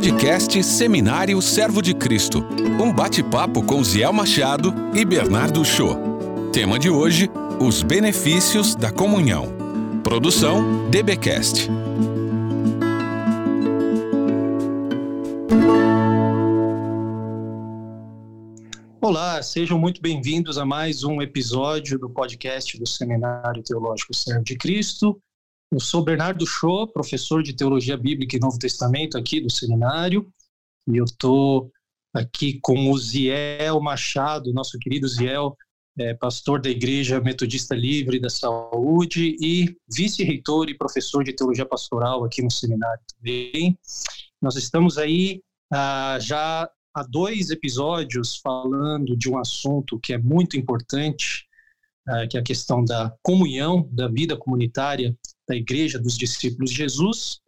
Podcast Seminário Servo de Cristo. Um bate-papo com Ziel Machado e Bernardo Show. Tema de hoje: os benefícios da comunhão. Produção DBcast. Olá, sejam muito bem-vindos a mais um episódio do podcast do Seminário Teológico Servo de Cristo. Eu sou Bernardo Show, professor de Teologia Bíblica e Novo Testamento aqui do seminário, e eu estou aqui com o Ziel Machado, nosso querido Ziel, é, pastor da Igreja Metodista Livre da Saúde e vice-reitor e professor de Teologia Pastoral aqui no seminário também. Nós estamos aí ah, já há dois episódios falando de um assunto que é muito importante, ah, que é a questão da comunhão, da vida comunitária da Igreja dos Discípulos de Jesus.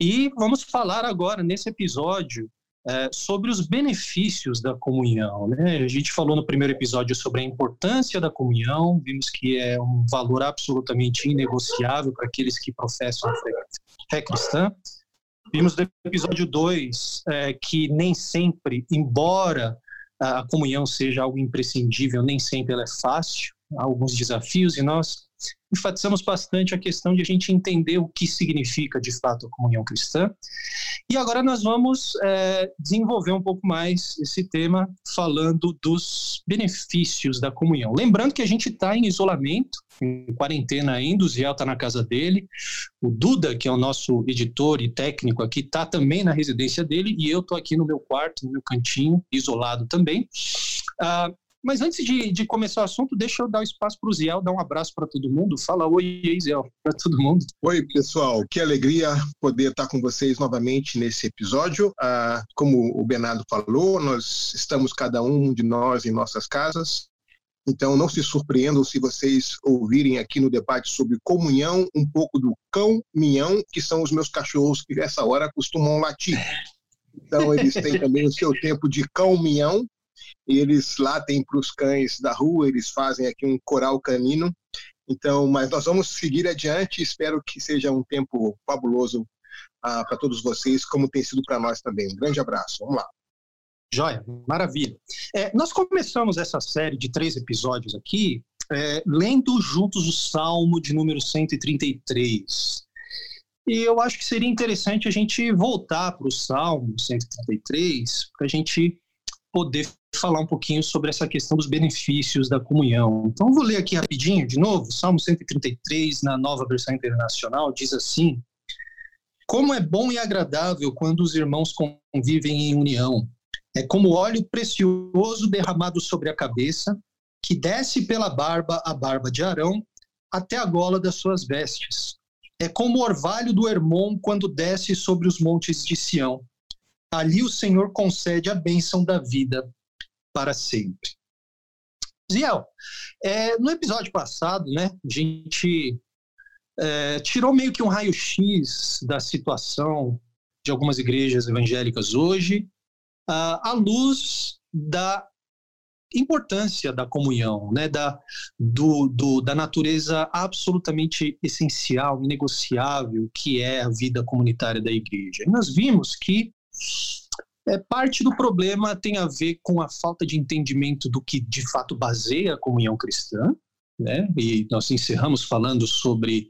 E vamos falar agora, nesse episódio, é, sobre os benefícios da comunhão. Né? A gente falou no primeiro episódio sobre a importância da comunhão, vimos que é um valor absolutamente inegociável para aqueles que professam a fé, fé cristã. Vimos no episódio 2 é, que nem sempre, embora a comunhão seja algo imprescindível, nem sempre ela é fácil, há alguns desafios, e nós enfatizamos bastante a questão de a gente entender o que significa de fato a comunhão cristã. E agora nós vamos é, desenvolver um pouco mais esse tema falando dos benefícios da comunhão. Lembrando que a gente está em isolamento, em quarentena ainda, o Ziel está na casa dele, o Duda, que é o nosso editor e técnico aqui, está também na residência dele, e eu estou aqui no meu quarto, no meu cantinho, isolado também. Ah, mas antes de, de, começar o assunto, deixa eu dar o espaço para o Ziel, dar um abraço para todo mundo. Fala oi, Ziel, para todo mundo. Oi, pessoal. Que alegria poder estar com vocês novamente nesse episódio. Ah, como o Bernardo falou, nós estamos cada um de nós em nossas casas. Então, não se surpreendam se vocês ouvirem aqui no debate sobre comunhão um pouco do cão-minhão, que são os meus cachorros que nessa hora costumam latir. Então, eles têm também o seu tempo de cão-minhão, eles latem para os cães da rua, eles fazem aqui um coral canino. Então, mas nós vamos seguir adiante. Espero que seja um tempo fabuloso uh, para todos vocês, como tem sido para nós também. Um grande abraço. Vamos lá. Joia, maravilha. É, nós começamos essa série de três episódios aqui, é, lendo juntos o Salmo de número 133. E eu acho que seria interessante a gente voltar para o Salmo 133, para a gente poder falar um pouquinho sobre essa questão dos benefícios da comunhão. Então, vou ler aqui rapidinho, de novo, Salmo 133, na nova versão internacional, diz assim: Como é bom e agradável quando os irmãos convivem em união. É como óleo precioso derramado sobre a cabeça, que desce pela barba a barba de Arão até a gola das suas vestes. É como o orvalho do Hermon quando desce sobre os montes de Sião ali o Senhor concede a bênção da vida para sempre. Ziel, é, no episódio passado, né, a gente é, tirou meio que um raio-x da situação de algumas igrejas evangélicas hoje, à luz da importância da comunhão, né, da, do, do, da natureza absolutamente essencial, inegociável que é a vida comunitária da igreja. E nós vimos que é, parte do problema tem a ver com a falta de entendimento do que de fato baseia a comunhão cristã, né? E nós encerramos falando sobre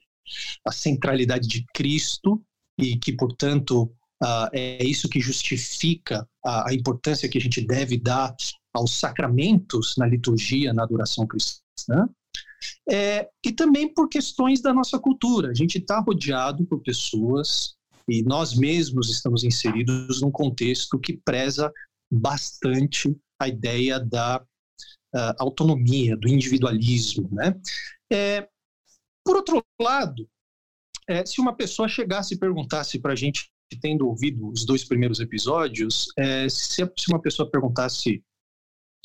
a centralidade de Cristo e que, portanto, é isso que justifica a, a, importância que a gente deve dar aos sacramentos na liturgia, na adoração cristã. É, e também por questões da nossa cultura. A gente está rodeado por pessoas e nós mesmos estamos inseridos num contexto que preza bastante a ideia da uh, autonomia, do individualismo. Né? É, por outro lado, é, se uma pessoa chegasse e perguntasse para a gente, tendo ouvido os dois primeiros episódios, é, se, se, uma pessoa perguntasse,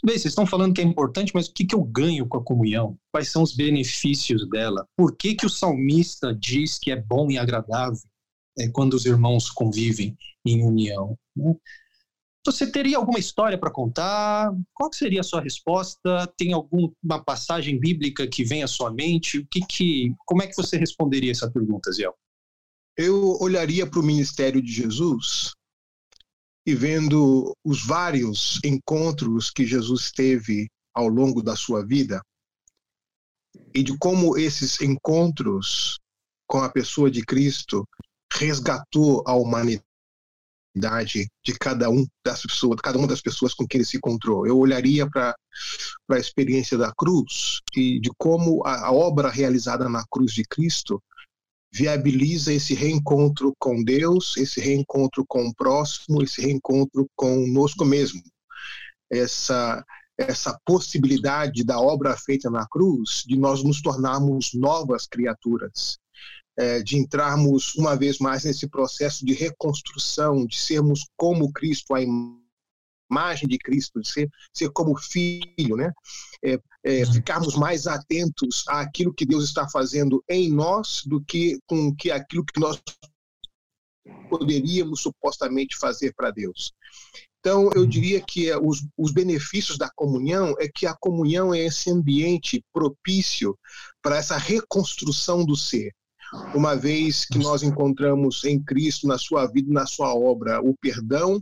bem, vocês estão falando que é importante, mas o que, que eu ganho com a comunhão? Quais são os benefícios dela? Por que, que o salmista diz que é bom e agradável? É, quando os irmãos convivem em união. Né? Você teria alguma história para contar? Qual seria a sua resposta? Tem alguma passagem bíblica que vem à sua mente? O que, que como é que você responderia essa pergunta, Ziel? Eu olharia para o ministério de Jesus e vendo os vários encontros que Jesus teve ao longo da sua vida e de como esses encontros com a pessoa de Cristo resgatou a humanidade de cada um das pessoas, cada uma das pessoas com quem ele se encontrou. Eu olharia para a experiência da cruz e de como a, a obra realizada na cruz de Cristo viabiliza esse reencontro com Deus, esse reencontro com o próximo, esse reencontro conosco mesmo. Essa essa possibilidade da obra feita na cruz de nós nos tornarmos novas criaturas, é, de entrarmos uma vez mais nesse processo de reconstrução, de sermos como Cristo, a imagem de Cristo, de ser, ser como filho, né? É, é, uhum. ficarmos mais atentos àquilo que Deus está fazendo em nós do que com que aquilo que nós poderíamos supostamente fazer para Deus. Então, eu uhum. diria que é, os, os, benefícios da comunhão é que a comunhão é esse ambiente propício para essa reconstrução do ser. Uma vez que nós encontramos em Cristo, na sua vida, na sua obra, o perdão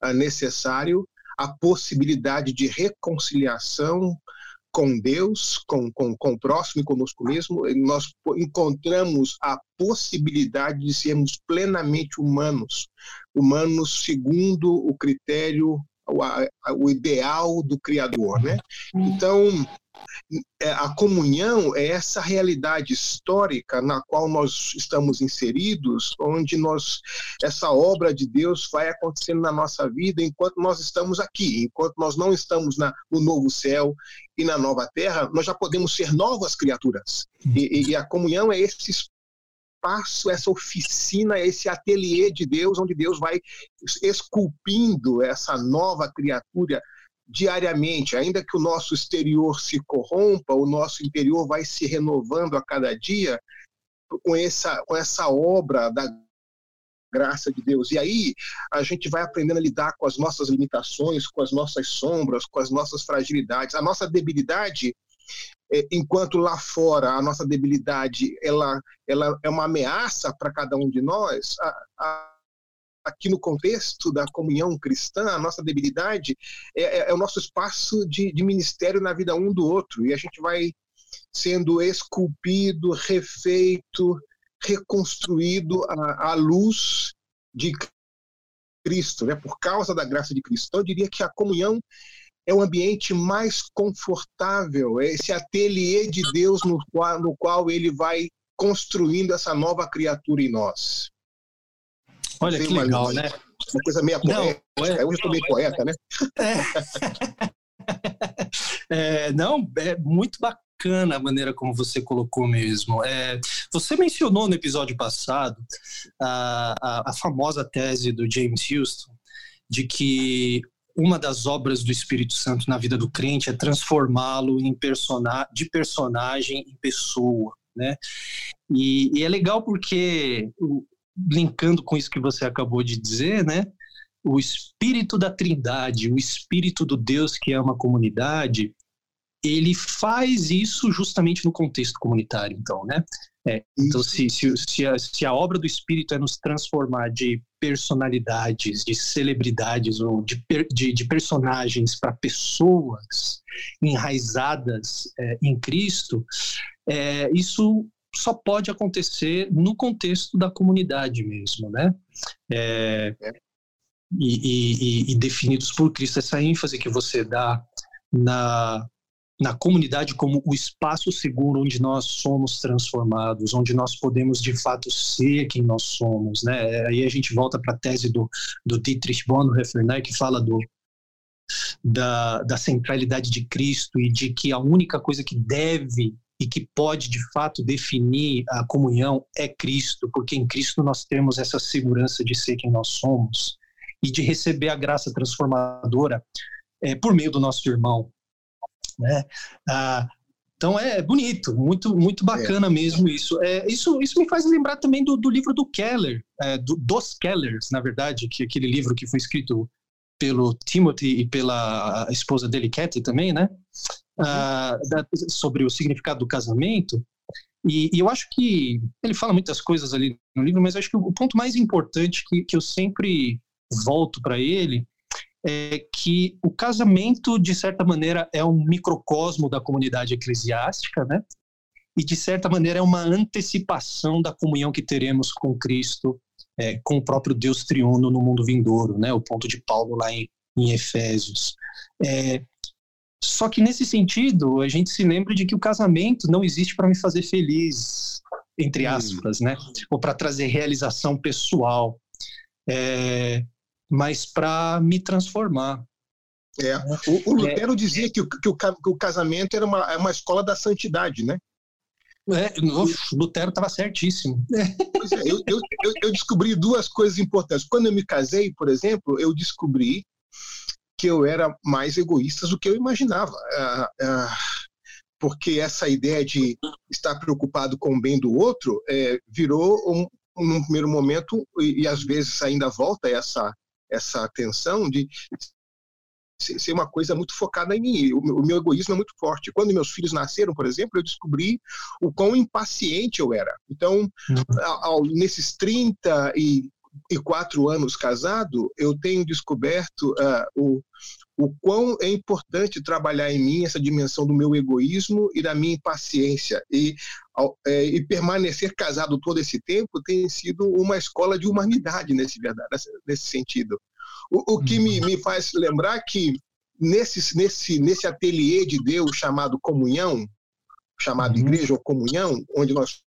ah, necessário, a possibilidade de reconciliação com Deus, com, com, com o próximo e conosco mesmo, nós encontramos a possibilidade de sermos plenamente humanos, humanos segundo o critério, o, o ideal do Criador, né? Então, é, a comunhão é essa realidade histórica na qual nós estamos inseridos, onde nós essa obra de Deus vai acontecendo na nossa vida enquanto nós estamos aqui, enquanto nós não estamos na, no novo céu e na nova terra, nós já podemos ser novas criaturas. E, e a comunhão é esse espaço, essa oficina, esse ateliê de Deus, onde Deus vai esculpindo essa nova criatura diariamente, ainda que o nosso exterior se corrompa, o nosso interior vai se renovando a cada dia com essa, com essa obra da graça de Deus. E aí a gente vai aprendendo a lidar com as nossas limitações, com as nossas sombras, com as nossas fragilidades. A nossa debilidade, enquanto lá fora a nossa debilidade ela, ela é uma ameaça para cada um de nós, a, a aqui no contexto da comunhão cristã, a nossa debilidade é, é, é o nosso espaço de, de, ministério na vida um do outro. E a gente vai sendo esculpido, refeito, reconstruído à, à luz de Cristo, né? por causa da graça de Cristo. Então, eu diria que a comunhão é o ambiente mais confortável, é esse ateliê de Deus no qual, no qual ele vai construindo essa nova criatura em nós. Olha que legal, uma, né? Uma coisa meio poética. É, eu estou meio poeta, né? É. é, não, é muito bacana a maneira como você colocou mesmo. É, você mencionou no episódio passado a, a, a famosa tese do James Houston de que uma das obras do Espírito Santo na vida do crente é transformá-lo persona de personagem em pessoa, né? E, e, é legal porque linkando com isso que você acabou de dizer, né? O espírito da Trindade, o espírito do Deus que ama a comunidade, ele faz isso justamente no contexto comunitário, então, né? É, então, se, se, se, a, se a obra do Espírito é nos transformar de personalidades, de celebridades ou de, de, de personagens para pessoas enraizadas é, em Cristo, é, isso só pode acontecer no contexto da comunidade mesmo, né? É, e, e, e, definidos por Cristo, essa ênfase que você dá na, na comunidade como o espaço seguro onde nós somos transformados, onde nós podemos de fato ser quem nós somos, né? Aí a gente volta para a tese do, do Dietrich Bonhoeffer, né, que fala do, da, da centralidade de Cristo e de que a única coisa que deve e que pode de fato definir a comunhão é Cristo, porque em Cristo nós temos essa segurança de ser quem nós somos e de receber a graça transformadora é, por meio do nosso irmão, né? Ah, então é bonito, muito muito bacana é. mesmo isso. É, isso. Isso me faz lembrar também do, do livro do Keller, é, do, dos Kellers, na verdade, que aquele livro que foi escrito pelo Timothy e pela esposa dele, Kathy, também, né? uh, da, sobre o significado do casamento. E, e, eu acho que ele fala muitas coisas ali no livro, mas acho que o ponto mais importante que, que eu sempre volto para ele, é que o casamento, de certa maneira, é um microcosmo da comunidade eclesiástica, né? E, de certa maneira, é uma antecipação da comunhão que teremos com Cristo, é, com o próprio Deus triuno no mundo vindouro, né? O ponto de Paulo lá em, em Efésios. É, só que, nesse sentido, a gente se lembra de que o casamento não existe para me fazer feliz, entre hum. aspas, né? Ou para trazer realização pessoal. É, mas para me transformar. É. O, o Lutero é. dizia que o, que, o, que o casamento era uma, é uma escola da santidade, né? É, o Lutero estava certíssimo. É, eu, eu, eu, descobri duas coisas importantes. Quando eu me casei, por exemplo, eu descobri que eu era mais egoísta do que eu imaginava. Ah, ah, porque essa ideia de estar preocupado com o bem do outro é, virou, um, num primeiro momento, e, e às vezes ainda volta essa essa atenção de ser uma coisa muito focada em mim. O meu egoísmo é muito forte. Quando meus filhos nasceram, por exemplo, eu descobri o quão impaciente eu era. Então, uhum. ao, nesses 34 anos casado, eu tenho descoberto uh, o, o quão é importante trabalhar em mim essa dimensão do meu egoísmo e da minha impaciência. E, é, e permanecer casado todo esse tempo tem sido uma escola de humanidade nesse, verdade, nesse sentido. O, o que me, me faz lembrar que nesse, nesse, nesse ateliê de Deus chamado comunhão, chamado uhum. igreja ou comunhão, onde nós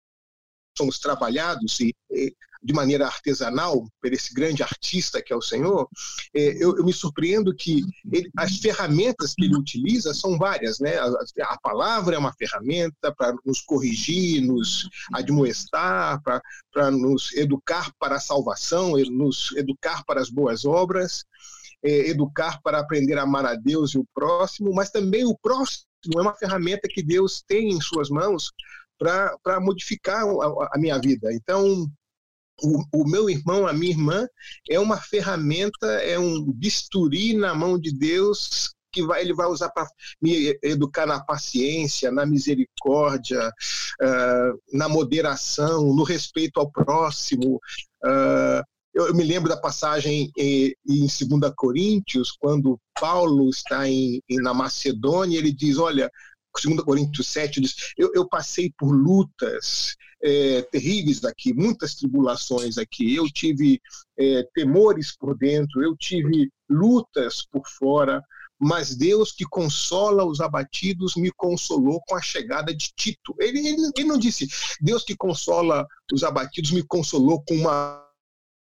somos trabalhados e, e de maneira artesanal por esse grande artista que é o Senhor, é, eu, eu, me surpreendo que ele, as ferramentas que ele utiliza são várias, né? A, a palavra é uma ferramenta para nos corrigir, nos admoestar, para nos educar para a salvação, nos educar para as boas obras. É, educar para aprender a amar a Deus e o próximo, mas também o próximo é uma ferramenta que Deus tem em suas mãos para modificar a, a, minha vida. Então, o, o, meu irmão, a minha irmã, é uma ferramenta, é um bisturi na mão de Deus que vai, ele vai usar para me educar na paciência, na misericórdia, uh, na moderação, no respeito ao próximo. Uh, eu, me lembro da passagem em, em 2 Coríntios, quando Paulo está em, em, na Macedônia, ele diz: Olha, 2 Coríntios 7 diz: Eu, eu passei por lutas é, terríveis aqui, muitas tribulações aqui, eu tive é, temores por dentro, eu tive lutas por fora, mas Deus que consola os abatidos me consolou com a chegada de Tito. Ele, ele, ele não disse, Deus que consola os abatidos me consolou com uma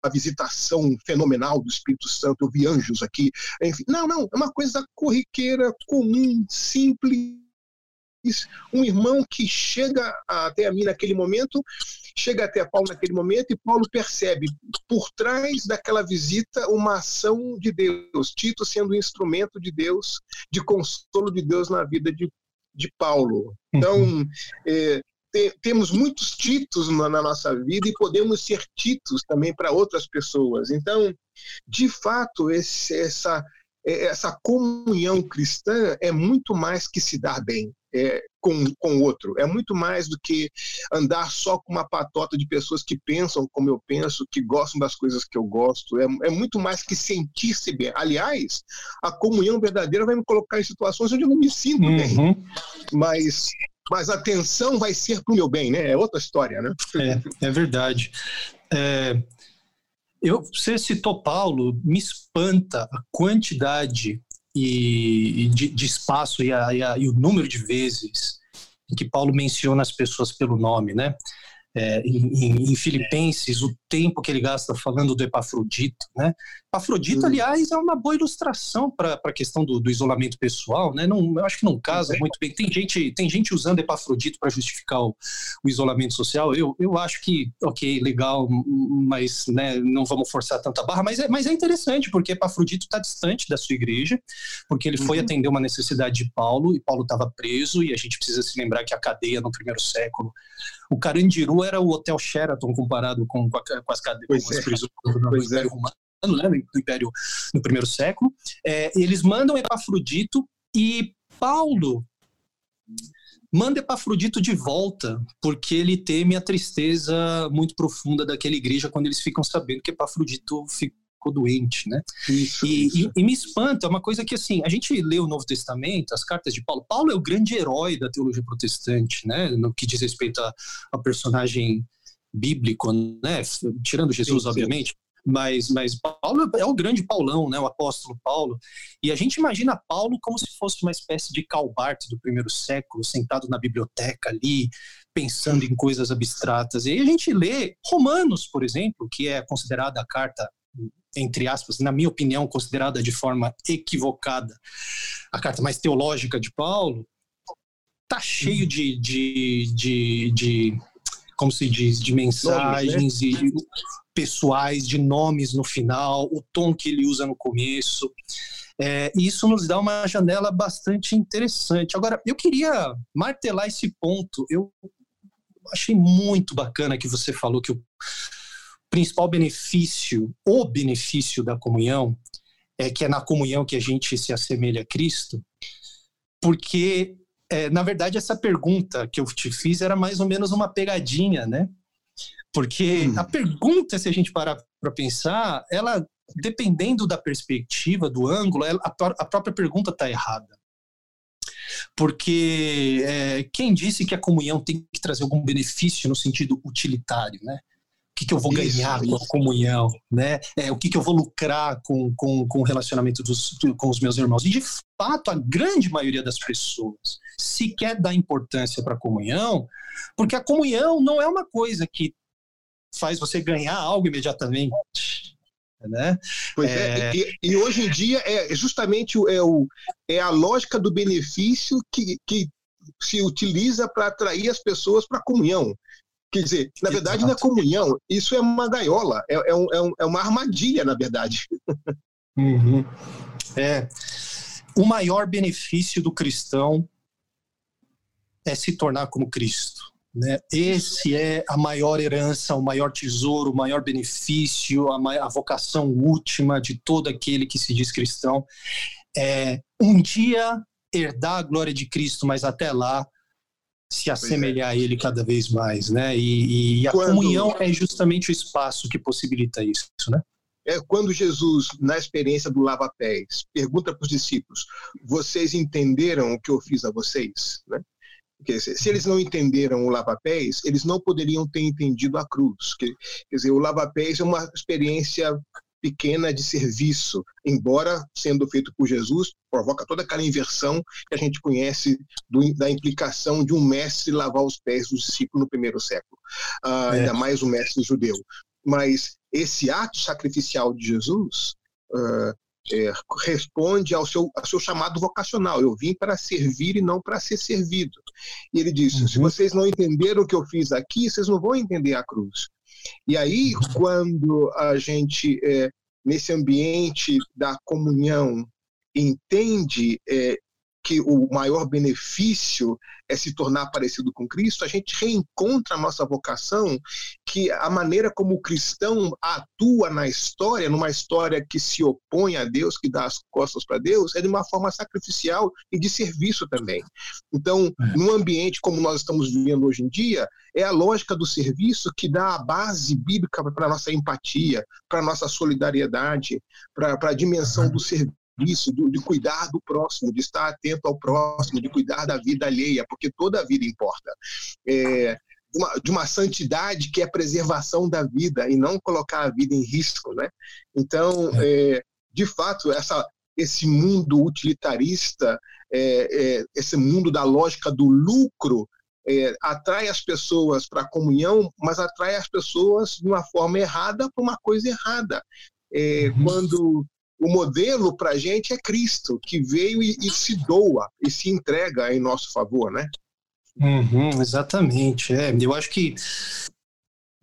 a visitação fenomenal do Espírito Santo, eu vi anjos aqui, enfim. Não, não, é uma coisa corriqueira, comum, simples, um irmão que chega até a mim naquele momento, chega até Paulo naquele momento e Paulo percebe por trás daquela visita uma ação de Deus, Tito sendo um instrumento de Deus, de consolo de Deus na vida de, de Paulo. Então, uhum. é, te, temos muitos Titos na, na nossa vida e podemos ser Titos também para outras pessoas. Então, de fato, esse, essa, essa comunhão cristã é muito mais que se dar bem é, com, com o outro. É muito mais do que andar só com uma patota de pessoas que pensam como eu penso, que gostam das coisas que eu gosto. É, é muito mais que sentir-se bem. Aliás, a comunhão verdadeira vai me colocar em situações onde eu não me sinto uhum. bem. Mas mas a atenção vai ser para o meu bem, né? É outra história, né? É, é verdade. É, eu, você citou Paulo, me espanta a quantidade e, de, de espaço e, a, e, a, e o número de vezes em que Paulo menciona as pessoas pelo nome, né? é, em, em, Filipenses, o tempo que ele gasta falando do Epafrodito, né? Epafrodito, hum. aliás, é uma boa ilustração para a questão do, do, isolamento pessoal, né? Não, eu acho que não casa muito bem. Tem gente, tem gente usando Epafrodito para justificar o, o, isolamento social. Eu, eu acho que, ok, legal, mas né, não vamos forçar tanta barra. Mas é, mas é interessante, porque Epafrodito está distante da sua igreja, porque ele foi uhum. atender uma necessidade de Paulo, e Paulo estava preso, e a gente precisa se lembrar que a cadeia no primeiro século o Carandiru era o Hotel Sheraton comparado com, com, a, com as cadeias, com as é. prisões do, do Império é. Romano, né, no Império no primeiro século. É, eles mandam Epafrodito e Paulo manda Epafrodito de volta, porque ele teme a tristeza muito profunda daquela igreja quando eles ficam sabendo que Epafrodito ficou doente, né? Isso, e, isso. E, e, me espanta, é uma coisa que, assim, a gente lê o Novo Testamento, as cartas de Paulo. Paulo é o grande herói da teologia protestante, né? No que diz respeito a, personagem bíblico, né? Tirando Jesus, sim, obviamente. Mas, mas Paulo é o grande Paulão, né? O apóstolo Paulo. E a gente imagina Paulo como se fosse uma espécie de Calbart do primeiro século, sentado na biblioteca ali, pensando em coisas abstratas. E aí a gente lê Romanos, por exemplo, que é considerada a carta entre aspas, na minha opinião, considerada de forma equivocada a carta mais teológica de Paulo, tá cheio de, de, de, de como se diz, de mensagens Nomes, né? e pessoais, de nomes no final, o tom que ele usa no começo. É, isso nos dá uma janela bastante interessante. Agora, eu queria martelar esse ponto. Eu achei muito bacana que você falou que o principal benefício, o benefício da comunhão, é que é na comunhão que a gente se assemelha a Cristo, porque, é, na verdade, essa pergunta que eu te fiz era mais ou menos uma pegadinha, né? Porque hum. a pergunta, se a gente parar para pensar, ela, dependendo da perspectiva, do ângulo, ela, a, a própria pergunta está errada. Porque é, quem disse que a comunhão tem que trazer algum benefício no sentido utilitário, né? O que, que eu vou isso, ganhar isso. com a comunhão, né? É, o que, que eu vou lucrar com, com, com o relacionamento dos, com os meus irmãos. E, de fato, a grande maioria das pessoas se quer dar importância para a comunhão, porque a comunhão não é uma coisa que faz você ganhar algo imediatamente. Né? Pois é, é e, e, hoje em dia é justamente é, o, é a lógica do benefício que, que se utiliza para atrair as pessoas para a comunhão. Quer dizer, na verdade, Exato. na comunhão, isso é uma gaiola, é, é, um, é, um, é uma armadilha, na verdade. Uhum. É. O maior benefício do cristão é se tornar como Cristo. Né? Esse é a maior herança, o maior tesouro, o maior benefício, a, a vocação última de todo aquele que se diz cristão. É um dia herdar a glória de Cristo, mas até lá se é. assemelhar a ele cada vez mais, né? E, e a quando, comunhão é justamente o espaço que possibilita isso, né? É quando Jesus, na experiência do lava-pés, pergunta para os discípulos: vocês entenderam o que eu fiz a vocês? Né? Porque se eles não entenderam o lava-pés, eles não poderiam ter entendido a cruz. Quer dizer, o lava-pés é uma experiência pequena de serviço, embora sendo feito por Jesus, provoca toda aquela inversão que a gente conhece do, da implicação de um mestre lavar os pés dos discípulos no primeiro século, uh, é. ainda mais o mestre judeu. Mas esse ato sacrificial de Jesus uh, é, responde ao seu, ao seu chamado vocacional. Eu vim para servir e não para ser servido. E ele disse: uhum. se vocês não entenderam o que eu fiz aqui, vocês não vão entender a cruz. E aí, quando a gente, é, nesse ambiente da comunhão, entende é, que o maior benefício é se tornar parecido com Cristo, a gente reencontra a nossa vocação, que a maneira como o cristão atua na história, numa história que se opõe a Deus, que dá as costas para Deus, é de uma forma sacrificial e de serviço também. Então, é. num ambiente como nós estamos vivendo hoje em dia, é a lógica do serviço que dá a base bíblica para a nossa empatia, para a nossa solidariedade, para a dimensão do serviço isso, de, cuidar do próximo, de estar atento ao próximo, de cuidar da vida alheia, porque toda a vida importa. É, uma, de uma santidade que é preservação da vida e não colocar a vida em risco, né? Então, é. é, de fato, essa, esse mundo utilitarista, é, é esse mundo da lógica do lucro, é, atrai as pessoas para a comunhão, mas atrai as pessoas de uma forma errada para uma coisa errada. É, uhum. Quando o modelo para a gente é Cristo, que veio e, e, se doa e se entrega em nosso favor, né? Uhum, exatamente. É, eu acho que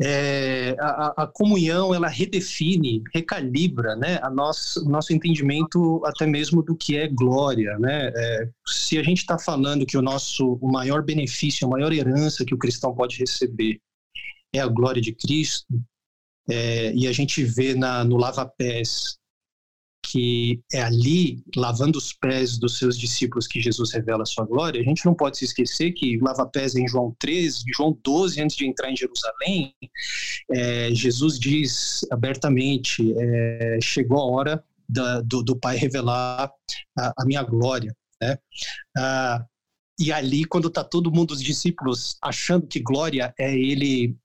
é, a, a, comunhão ela redefine, recalibra, né, a nosso, nosso entendimento até mesmo do que é glória, né? É, se a gente está falando que o nosso o maior benefício, a maior herança que o cristão pode receber é a glória de Cristo, é, e a gente vê na, no lava-pés que é ali, lavando os pés dos seus discípulos, que Jesus revela a sua glória, a gente não pode se esquecer que lava pés em João 13, João 12, antes de entrar em Jerusalém, é, Jesus diz abertamente: é, chegou a hora da, do, do, Pai revelar a, a minha glória. Né? Ah, e ali, quando está todo mundo, os discípulos, achando que glória é ele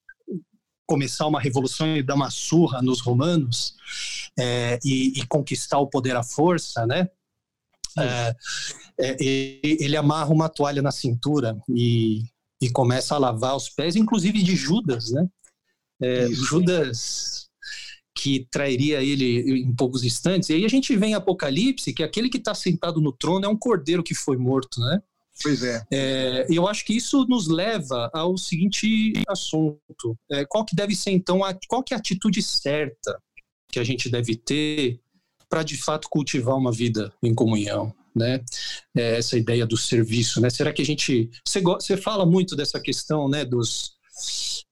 começar uma revolução e dar uma surra nos romanos é, e, e, conquistar o poder à força, né? É, é, ele amarra uma toalha na cintura e, e, começa a lavar os pés, inclusive de Judas, né? É, Judas que trairia ele em poucos instantes. E aí a gente vem em Apocalipse que aquele que está sentado no trono é um cordeiro que foi morto, né? Pois é. é. Eu acho que isso nos leva ao seguinte assunto: é, qual que deve ser então a, qual que é a atitude certa que a gente deve ter para de fato cultivar uma vida em comunhão, né? É, essa ideia do serviço, né? Será que a gente você, você fala muito dessa questão, né? Dos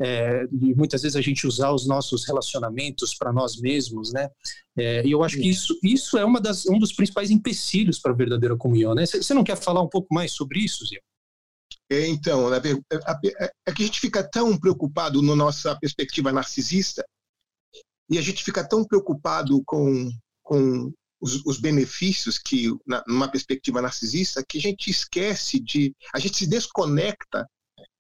é, e muitas vezes a gente usar os nossos relacionamentos para nós mesmos, né? É, e eu acho que isso, isso é uma das, um dos principais empecilhos para a verdadeira comunhão, né? Você não quer falar um pouco mais sobre isso, Zé? É, então, é, é, é que a gente fica tão preocupado na nossa perspectiva narcisista e a gente fica tão preocupado com, com os, os, benefícios que, na, numa perspectiva narcisista, que a gente esquece de, a gente se desconecta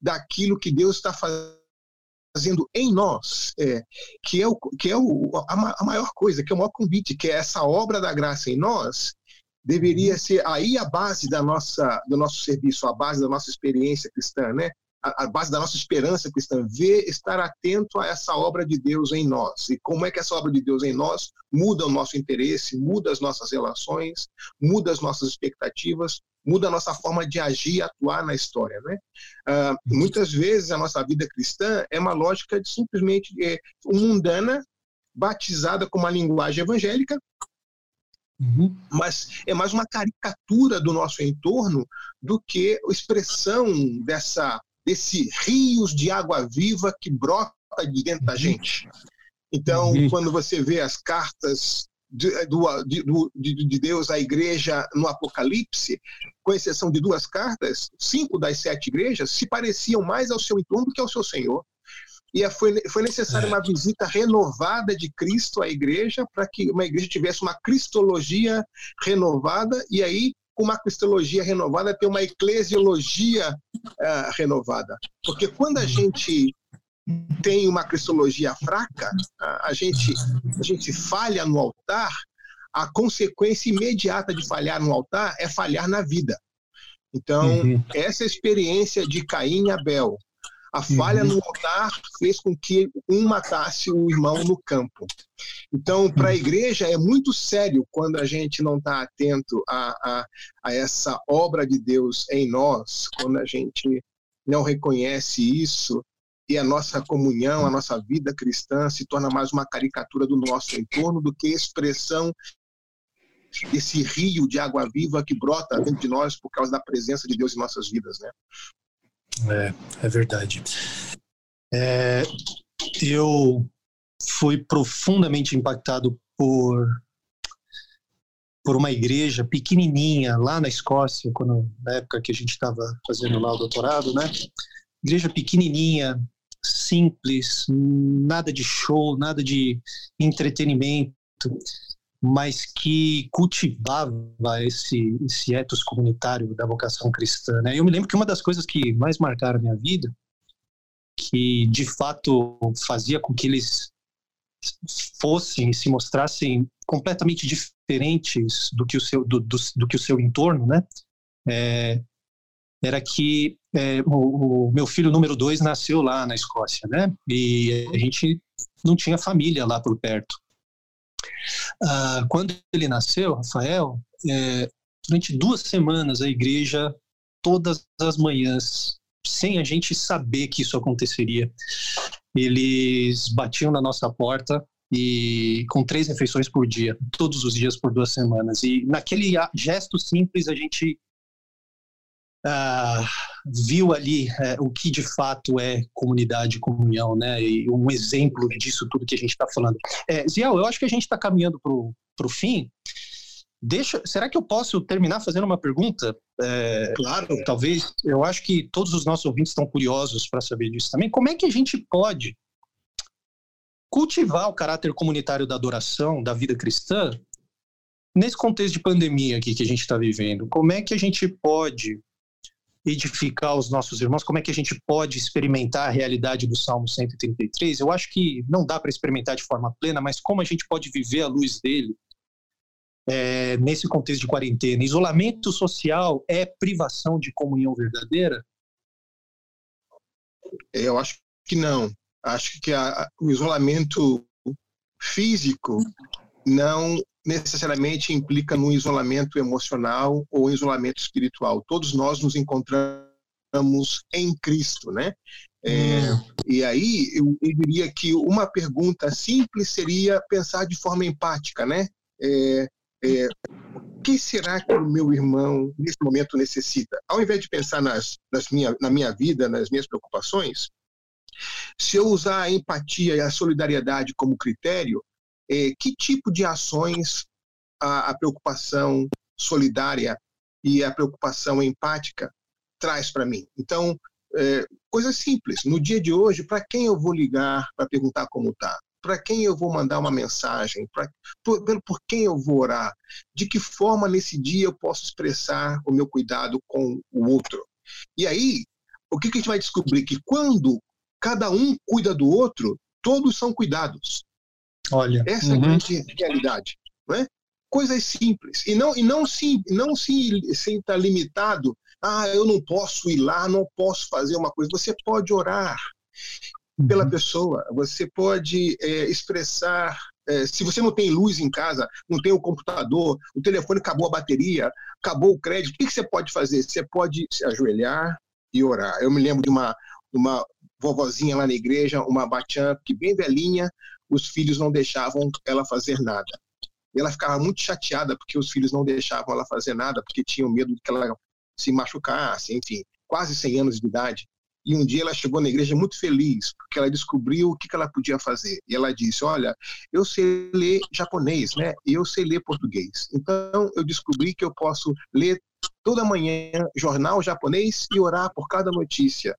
daquilo que Deus está fazendo em nós, é, que é, o, que é o, a, a, maior coisa, que é o maior convite, que é essa obra da graça em nós, deveria uhum. ser aí a base da nossa, do nosso serviço, a base da nossa experiência cristã, né? a, a base da nossa esperança cristã, ver, estar atento a essa obra de Deus em nós. E como é que essa obra de Deus em nós muda o nosso interesse, muda as nossas relações, muda as nossas expectativas, muda a nossa forma de agir e atuar na história. Né? Uh, muitas vezes a nossa vida cristã é uma lógica de simplesmente é, mundana, batizada com uma linguagem evangélica, Uhum. Mas é mais uma caricatura do nosso entorno do que a expressão dessa, desse rios de água viva que brota de dentro da uhum. gente. Então, uhum. quando você vê as cartas de, do, de, de, Deus à igreja no Apocalipse, com exceção de duas cartas, cinco das sete igrejas se pareciam mais ao seu entorno do que ao seu Senhor. E foi, foi necessária uma visita renovada de Cristo à igreja para que uma igreja tivesse uma cristologia renovada, e aí, com uma cristologia renovada, ter uma eclesiologia uh, renovada. Porque quando a gente tem uma cristologia fraca, a gente, a gente falha no altar, a consequência imediata de falhar no altar é falhar na vida. Então, uhum. essa experiência de Caim e Abel, a falha uhum. no altar fez com que um matasse o irmão no campo. Então, para a uhum. igreja é muito sério quando a gente não está atento a, a, a essa obra de Deus em nós, quando a gente não reconhece isso e a nossa comunhão, a nossa vida cristã se torna mais uma caricatura do nosso entorno do que expressão desse rio de água viva que brota dentro de nós por causa da presença de Deus em nossas vidas, né? É, é verdade. É, eu fui profundamente impactado por por uma igreja pequenininha lá na Escócia, quando na época que a gente estava fazendo lá o doutorado, né? Igreja pequenininha, simples, nada de show, nada de entretenimento, mas que cultivava esse, esse ethos comunitário da vocação cristã. Né? Eu me lembro que uma das coisas que mais marcaram a minha vida, que de fato fazia com que eles fossem se mostrassem completamente diferentes do que o seu do, do, do que o seu entorno, né? É, era que é, o, o, meu filho número dois nasceu lá na Escócia, né? E a gente não tinha família lá por perto. Ah, quando ele nasceu, Rafael, é, durante duas semanas a igreja, todas as manhãs, sem a gente saber que isso aconteceria, eles batiam na nossa porta e com três refeições por dia, todos os dias por duas semanas. E naquele gesto simples a gente uh, viu ali uh, o que de fato é comunidade e comunhão, né? E um exemplo disso tudo que a gente está falando. É, Ziel, eu acho que a gente está caminhando para o fim. Deixa, será que eu posso terminar fazendo uma pergunta? É, claro. Talvez, eu acho que todos os nossos ouvintes estão curiosos para saber disso também. Como é que a gente pode cultivar o caráter comunitário da adoração, da vida cristã, nesse contexto de pandemia aqui que a gente está vivendo? Como é que a gente pode edificar os nossos irmãos? Como é que a gente pode experimentar a realidade do Salmo 133? Eu acho que não dá para experimentar de forma plena, mas como a gente pode viver à luz dele é, nesse contexto de quarentena? Isolamento social é privação de comunhão verdadeira? Eu acho que não. Acho que a, o isolamento físico não necessariamente implica no isolamento emocional ou isolamento espiritual. Todos nós nos encontramos em Cristo, né? É, e aí eu, eu, diria que uma pergunta simples seria pensar de forma empática, né? É, é, o que será que o meu irmão nesse momento necessita? Ao invés de pensar nas, nas minha, na minha vida, nas minhas preocupações, se eu usar a empatia e a solidariedade como critério, que tipo de ações a, a preocupação solidária e a preocupação empática traz para mim? Então, é, coisa simples. No dia de hoje, para quem eu vou ligar para perguntar como está? para quem eu vou mandar uma mensagem, pra, por, por quem eu vou orar, de que forma nesse dia eu posso expressar o meu cuidado com o outro. E aí, o que, que a gente vai descobrir? Que quando cada um cuida do outro, todos são cuidados. Olha. Essa uhum. é a uhum. grande realidade. Não é? Coisas simples. E não, e não se não se, se está limitado. Ah, eu não posso ir lá, não posso fazer uma coisa. Você pode orar pela uhum. pessoa. Você pode é, expressar. É, se você não tem luz em casa, não tem o computador, o telefone acabou a bateria, acabou o crédito, o que, que você pode fazer? Você pode se ajoelhar e orar. Eu me lembro de uma, uma vovozinha lá na igreja, uma batiã que bem velhinha, os filhos não deixavam ela fazer nada. E ela ficava muito chateada porque os filhos não deixavam ela fazer nada, porque tinham medo de que ela se machucasse, enfim, quase 100 anos de idade. E um dia ela chegou na igreja muito feliz, porque ela descobriu o que, ela podia fazer. E ela disse: Olha, eu sei ler japonês, né? E eu sei ler português. Então eu descobri que eu posso ler toda manhã jornal japonês e orar por cada notícia.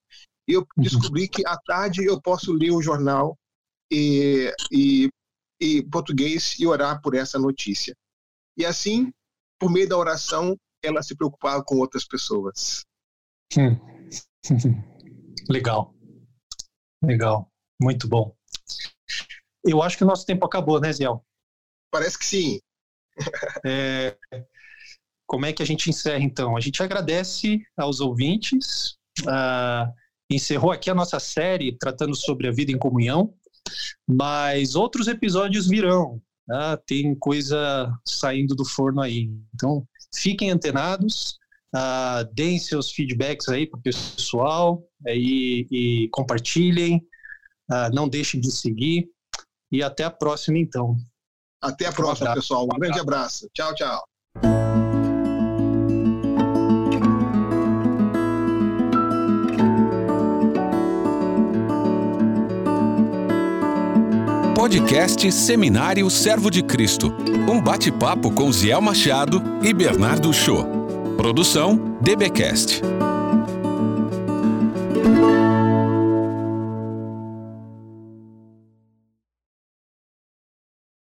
E eu descobri que à tarde eu posso ler o jornal e, e, e português e orar por essa notícia. E assim, por meio da oração, ela se preocupava com outras pessoas. Hum. Legal. Legal. Muito bom. Eu acho que o nosso tempo acabou, né, Ziel? Parece que sim. é, como é que a gente encerra, então? A gente agradece aos ouvintes. Uh, encerrou aqui a nossa série tratando sobre a vida em comunhão, mas outros episódios virão. Né? Tem coisa saindo do forno aí. Então, fiquem antenados. Uh, deem seus feedbacks aí para o pessoal e, e compartilhem. Uh, não deixem de seguir. E até a próxima, então. Até a próxima, um pessoal. Um grande abraço. Tchau, tchau. Podcast Seminário Servo de Cristo. Um bate-papo com Ziel Machado e Bernardo Show. Produção DBcast.